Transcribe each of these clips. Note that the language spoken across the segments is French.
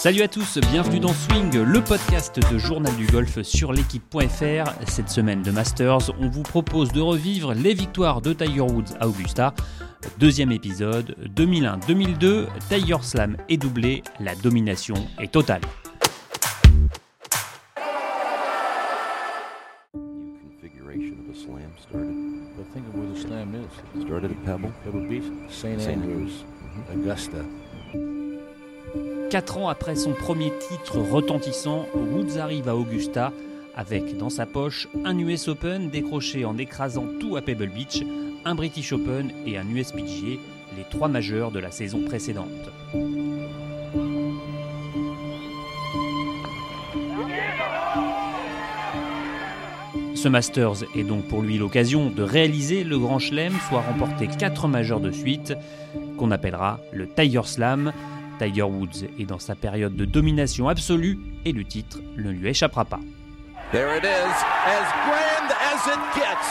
Salut à tous, bienvenue dans Swing, le podcast de Journal du Golf sur l'équipe.fr. Cette semaine de Masters, on vous propose de revivre les victoires de Tiger Woods à Augusta. Deuxième épisode, 2001-2002, Tiger Slam est doublé, la domination est totale. slam is. Started at Pebble. Pebble Beach. St. Andrews, Augusta. Quatre ans après son premier titre retentissant, Woods arrive à Augusta avec dans sa poche un US Open décroché en écrasant tout à Pebble Beach, un British Open et un US PGA, les trois majeurs de la saison précédente. Ce Masters est donc pour lui l'occasion de réaliser le Grand Chelem, soit remporter quatre majeurs de suite, qu'on appellera le Tiger Slam. Tiger Woods est dans sa période de domination absolue et le titre ne lui échappera pas. There it is, as grand as it gets.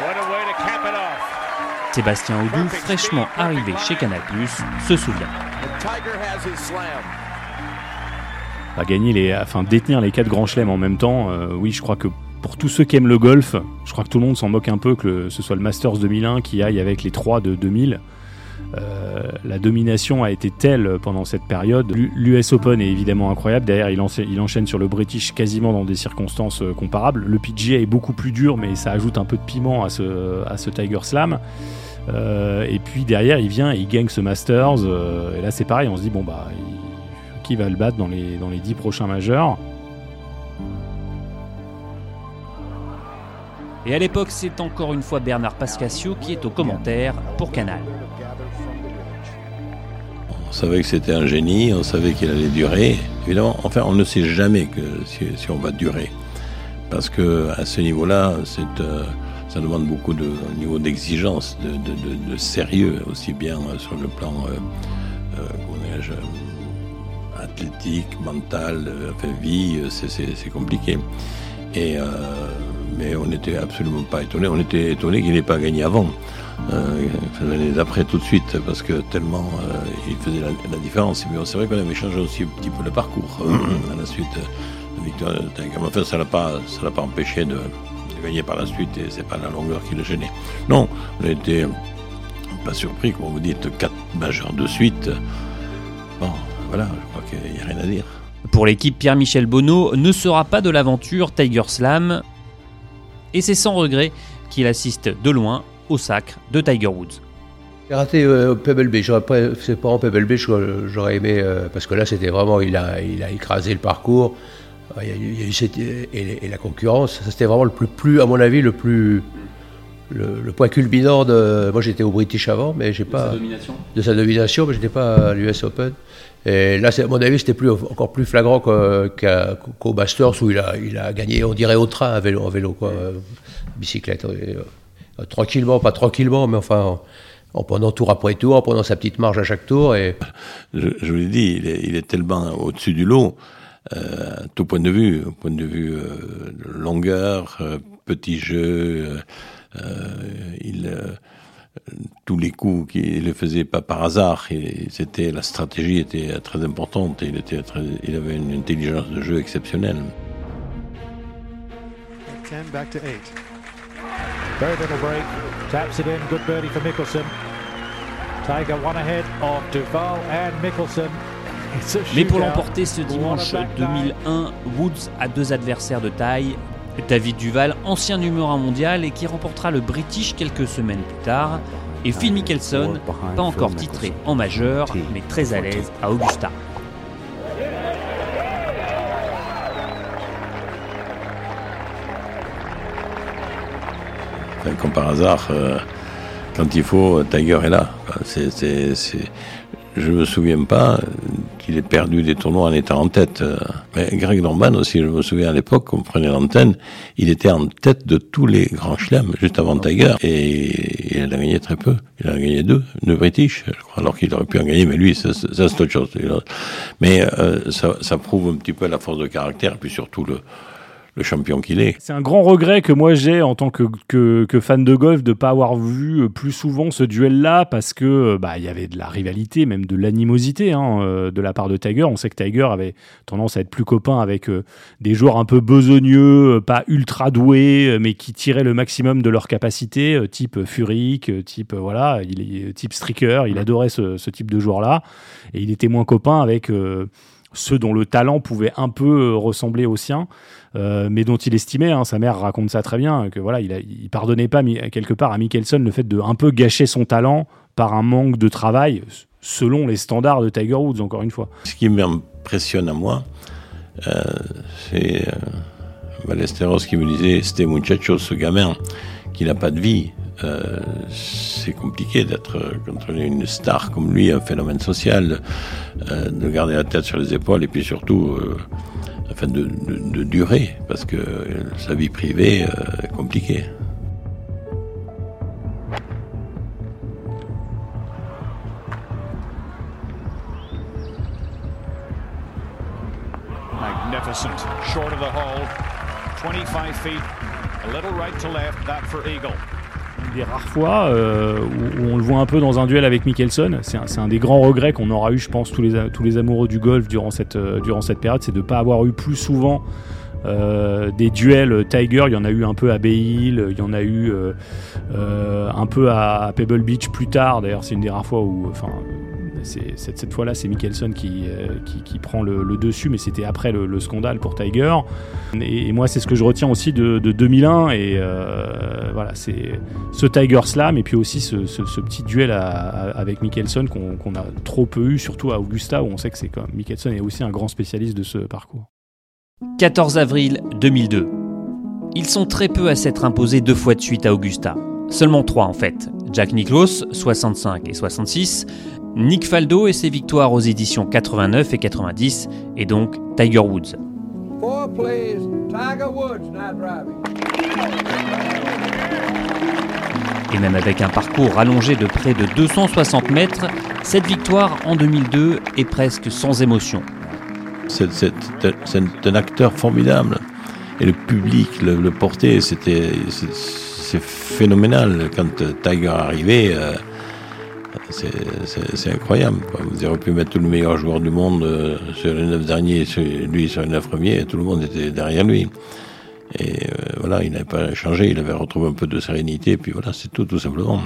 What a way to cap it off. Sébastien Audou, fraîchement arrivé chez Canal+, se souvient. À gagner les, enfin détenir les quatre grands chelems en même temps. euh, oui, je crois que pour tous ceux qui aiment le golf, je crois que tout le monde s'en moque un peu que le- ce soit le Masters 2001 qui aille avec les trois de 2000. Euh, la domination a été telle pendant cette période. L'US Open est évidemment incroyable. Derrière, il, encha- il enchaîne sur le British quasiment dans des circonstances euh, comparables. Le PGA est beaucoup plus dur, mais ça ajoute un peu de piment à ce, Tiger Slam. Euh, et puis derrière, il vient et il gagne ce Masters. et là, c'est pareil. On se dit bon bah, qui va le battre dans les dans les dix prochains majeurs? Et à l'époque, c'est encore une fois Bernard Pascasio qui est au commentaire pour Canal. On savait que c'était un génie, on savait qu'il allait durer. Évidemment, enfin, on ne sait jamais si, on va durer. Parce que à ce niveau-là, euh, ça demande beaucoup de au niveau d'exigence, de, sérieux, aussi bien euh, sur le plan euh, athlétique, mental, vie, c'est, compliqué. Et, mais on n'était absolument pas étonné. On était étonné qu'il n'ait pas gagné avant. Euh, l'année d'après tout de suite parce que tellement euh, il faisait la, la différence. Mais c'est vrai qu'on avait changé aussi un petit peu le parcours à la suite. euh, La victoire de Tiger. Mais Enfin, ça l'a pas, ça l'a pas empêché de, de gagner par la suite et c'est pas la longueur qui le gênait. Non, on a été pas surpris, comme vous dites, quatre majeurs de suite. Bon, voilà, je crois qu'il n'y a rien à dire. Pour l'équipe, Pierre-Michel Bonneau ne sera pas de l'aventure Tiger Slam. Et c'est sans regret qu'il assiste de loin au sacre de Tiger Woods. J'ai raté euh, Pebble Beach. C'est pas en Pebble Beach que j'aurais aimé, euh, parce que là, c'était vraiment, il a, il a écrasé le parcours. Euh, Il y a eu, il y a eu cette- et, et la concurrence, ça, c'était vraiment le plus, plus, à mon avis, le plus. Le, le point culminant de. Moi, j'étais au British avant, mais j'ai pas. De sa domination, mais j'étais pas à l'US Open. Et là, à mon avis, c'était plus, encore plus flagrant qu'au Masters où il a, il a gagné, on dirait au train, à vélo, en vélo, quoi, euh, bicyclette. et, euh, tranquillement, pas tranquillement, mais enfin, en, en prenant tour après tour, en prenant sa petite marge à chaque tour. Et je, je vous l'ai dit, il est, il est tellement au-dessus du lot, euh, à tout point de vue, au point de vue euh, longueur, euh, petit jeu, euh, euh, il, euh, tous les coups qu'il ne faisait pas par hasard, et c'était la stratégie était très importante, et il, était très, il avait une intelligence de jeu exceptionnelle. 10 back to 8. Very little break. Taps it in. Good birdie for Mickelson. Tiger one ahead of Duval and Mickelson. It's a Mais pour l'emporter ce dimanche 2001, Woods a deux adversaires de taille. David Duval, ancien numéro 1 mondial et qui remportera le British quelques semaines plus tard. Et Phil Mickelson, pas encore titré en majeur, mais très à l'aise à Augusta. Comme par hasard, euh, quand il faut, Tiger est là. Je me souviens pas qu'il ait perdu des tournois en étant en tête. Mais Greg Norman aussi, je me souviens à l'époque, on prenait l'antenne, il était en tête de tous les grands chelems, juste avant Tiger, et il en a gagné très peu. Il en a gagné deux, deux British, je crois, alors qu'il aurait pu en gagner, mais lui, ça, c'est autre chose. Mais euh, ça, prouve un petit peu la force de caractère, puis surtout le, le champion qu'il est. C'est un grand regret que moi j'ai en tant que, que, que, fan de golf de ne pas avoir vu plus souvent ce duel-là parce que bah il y avait de la rivalité, même de l'animosité hein, euh, de la part de Tiger. On sait que Tiger avait tendance à être plus copain avec euh, des joueurs un peu besogneux, euh, pas ultra doués, mais qui tiraient le maximum de leur capacité, type Furyk, type voilà, il est type Stricker. Il adorait ce, ce type de joueur-là et il était moins copain avec ceux dont le talent pouvait un peu ressembler au sien. Euh, mais dont il estimait, hein, sa mère raconte ça très bien, que voilà, il, pardonnait pas quelque part à Mickelson le fait de un peu gâcher son talent par un manque de travail selon les standards de Tiger Woods, encore une fois. Ce qui m'impressionne à moi, euh, c'est euh, qui me disait, c'était muchacho, ce gamin, qui n'a pas de vie. Euh, c'est compliqué d'être contre une star comme lui, un phénomène social, euh, de garder la tête sur les épaules et puis surtout euh, de, de, de, durer, parce que sa vie privée euh, est compliquée. Magnificent, short of the hole, 25 feet, a little right to left, that for Eagle des rares fois euh, où, on le voit un peu dans un duel avec Mickelson. C'est un, des grands regrets qu'on aura eu, je pense, tous les, tous les amoureux du golf durant cette, euh, durant cette période, c'est de ne pas avoir eu plus souvent euh, des duels Tiger. Il y en a eu un peu à Bay Hill, il y en a eu un peu à, Pebble Beach plus tard. D'ailleurs, c'est une des rares fois où, enfin, cette, fois-là, c'est Mickelson qui, euh, qui, prend le, dessus, mais c'était après le, le, scandale pour Tiger. Et, moi, c'est ce que je retiens aussi de, de 2001. Et euh, voilà, c'est ce Tiger Slam et puis aussi ce, petit duel avec Mickelson qu'on qu a trop peu eu, surtout à Augusta, où on sait que c'est comme Mickelson est aussi un grand spécialiste de ce parcours. 14 avril 2002. Ils sont très peu à s'être imposés deux fois de suite à Augusta. Seulement trois en fait. Jack Nicklaus, 65 et 66, Nick Faldo et ses victoires aux éditions 89 et 90, et donc Tiger Woods. Four, please. Tiger Woods, not driving. Et même avec un parcours rallongé de près de 260 mètres, cette victoire en 2002 est presque sans émotion. C'est un acteur formidable. Et le public le, le portait, c'était c'est phénoménal. Quand Tiger arrivait, euh, c'est incroyable. Vous auriez pu mettre tout le meilleur joueur du monde euh, sur les neuf derniers, lui sur les neuf premiers, et tout le monde était derrière lui. Et euh, voilà, il n'avait pas changé, il avait retrouvé un peu de sérénité, et puis voilà, c'est tout, tout simplement.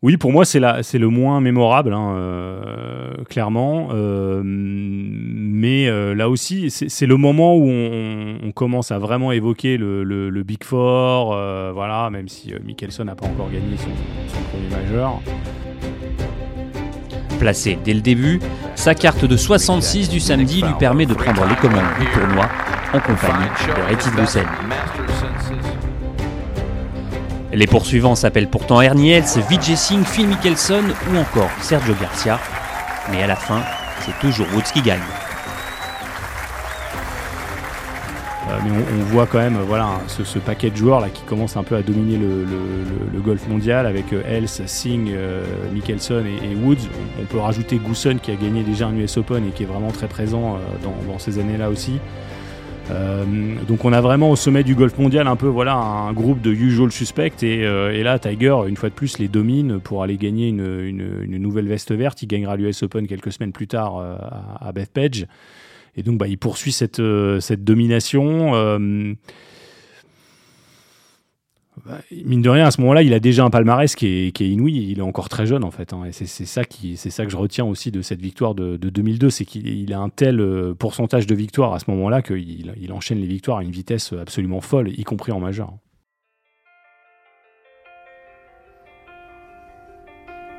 Oui, pour moi, c'est le moins mémorable, hein, euh, clairement. Mais là aussi, c'est le moment où on, commence à vraiment évoquer le, Big Four, voilà, même si Mickelson n'a pas encore gagné son, son, premier majeur. Placé dès le début, sa carte de 66 du samedi lui permet de prendre les commandes du tournoi en compagnie de Rétif Roussel. Les poursuivants s'appellent pourtant Ernie Els, Vijay Singh, Phil Mickelson ou encore Sergio Garcia. Mais à la fin, c'est toujours Woods qui gagne. Mais on, voit quand même voilà, ce, paquet de joueurs là, qui commence un peu à dominer le, golf mondial avec euh, Els, Singh, euh, Mickelson et, Woods. On, peut rajouter Gousson qui a gagné déjà un US Open et qui est vraiment très présent euh, dans, ces années-là aussi. Euh, donc on a vraiment au sommet du golf mondial un peu voilà un groupe de usual suspects et, euh, là Tiger une fois de plus les domine pour aller gagner une, nouvelle veste verte. Il gagnera l'US Open quelques semaines plus tard euh, à, à Bethpage et donc bah, il poursuit cette, euh, domination. Euh, bah, mine de rien, à ce moment-là, il a déjà un palmarès qui est, inouï. Il est encore très jeune, en fait. Hein, et c'est ça, que je retiens aussi de cette victoire de, de 2002. C'est qu'il a un tel euh, pourcentage de victoires à ce moment-là qu'il il enchaîne les victoires à une vitesse absolument folle, y compris en majeur.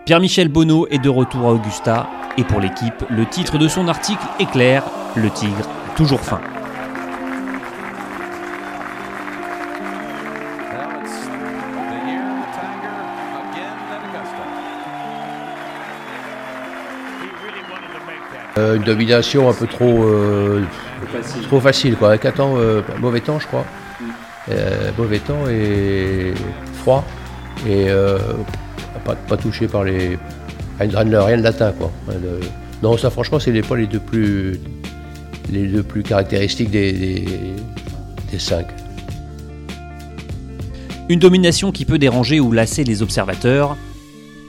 Pierre-Michel Bonneau est de retour à Augusta. Et pour l'équipe, le titre de son article est clair le tigre toujours faim. Euh, une domination un peu trop, euh, trop facile, quoi. Avec un temps, euh, mauvais temps, je crois. Mauvais temps et froid. Et pas, touché par les. rien de latin, quoi. Non, ça, franchement, c'est pas les deux plus, les deux plus caractéristiques des, des, des 5. Une domination qui peut déranger ou lasser les observateurs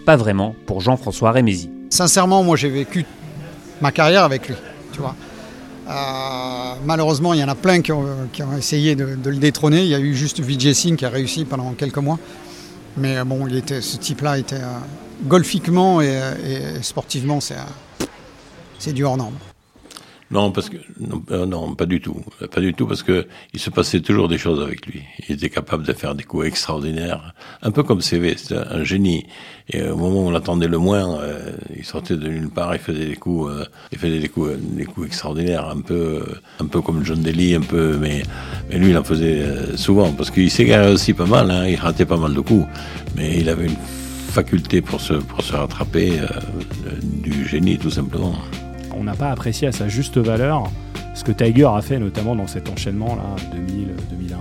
Pas vraiment pour Jean-François Rémézy. Sincèrement, moi j'ai vécu ma carrière avec lui, tu vois. Euh, malheureusement, il y en a plein qui ont, qui ont essayé de, de le détrôner. Il y a eu juste Vijay Singh qui a réussi pendant quelques mois. Mais euh, bon, il était, ce type-là était euh, golfiquement et, et sportivement, c'est euh, c'est du hors norme. Non, parce que non, euh, non, pas du tout, pas du tout, parce que il se passait toujours des choses avec lui. Il était capable de faire des coups extraordinaires, un peu comme CV, c'était un, génie. Et au moment où on l'attendait le moins, euh, il sortait de nulle part, il faisait des coups, euh, il faisait des coups, euh, des coups extraordinaires, un peu, euh, un peu comme John Daly, un peu, mais, mais lui il en faisait euh, souvent, parce qu'il s'égarait aussi pas mal, hein, il ratait pas mal de coups, mais il avait une faculté pour se, pour se rattraper, euh, du génie tout simplement. On n'a pas apprécié à sa juste valeur ce que Tiger a fait, notamment dans cet enchaînement là, 2000, 2001, euh,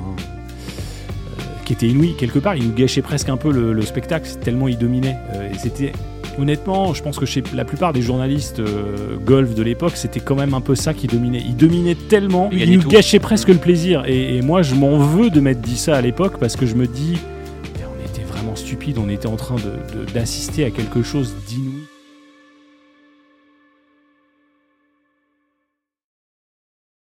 qui était inouï. Quelque part, il nous gâchait presque un peu le, le spectacle, tellement il dominait. Euh, et c'était, honnêtement, je pense que chez la plupart des journalistes euh, golf de l'époque, c'était quand même un peu ça qui dominait. Il dominait tellement, Il nous tout. gâchait presque le plaisir. Et, et moi, je m'en veux de m'être dit ça à l'époque parce que je me dis, on était vraiment stupide, on était en train de- de- d'assister à quelque chose d'inouï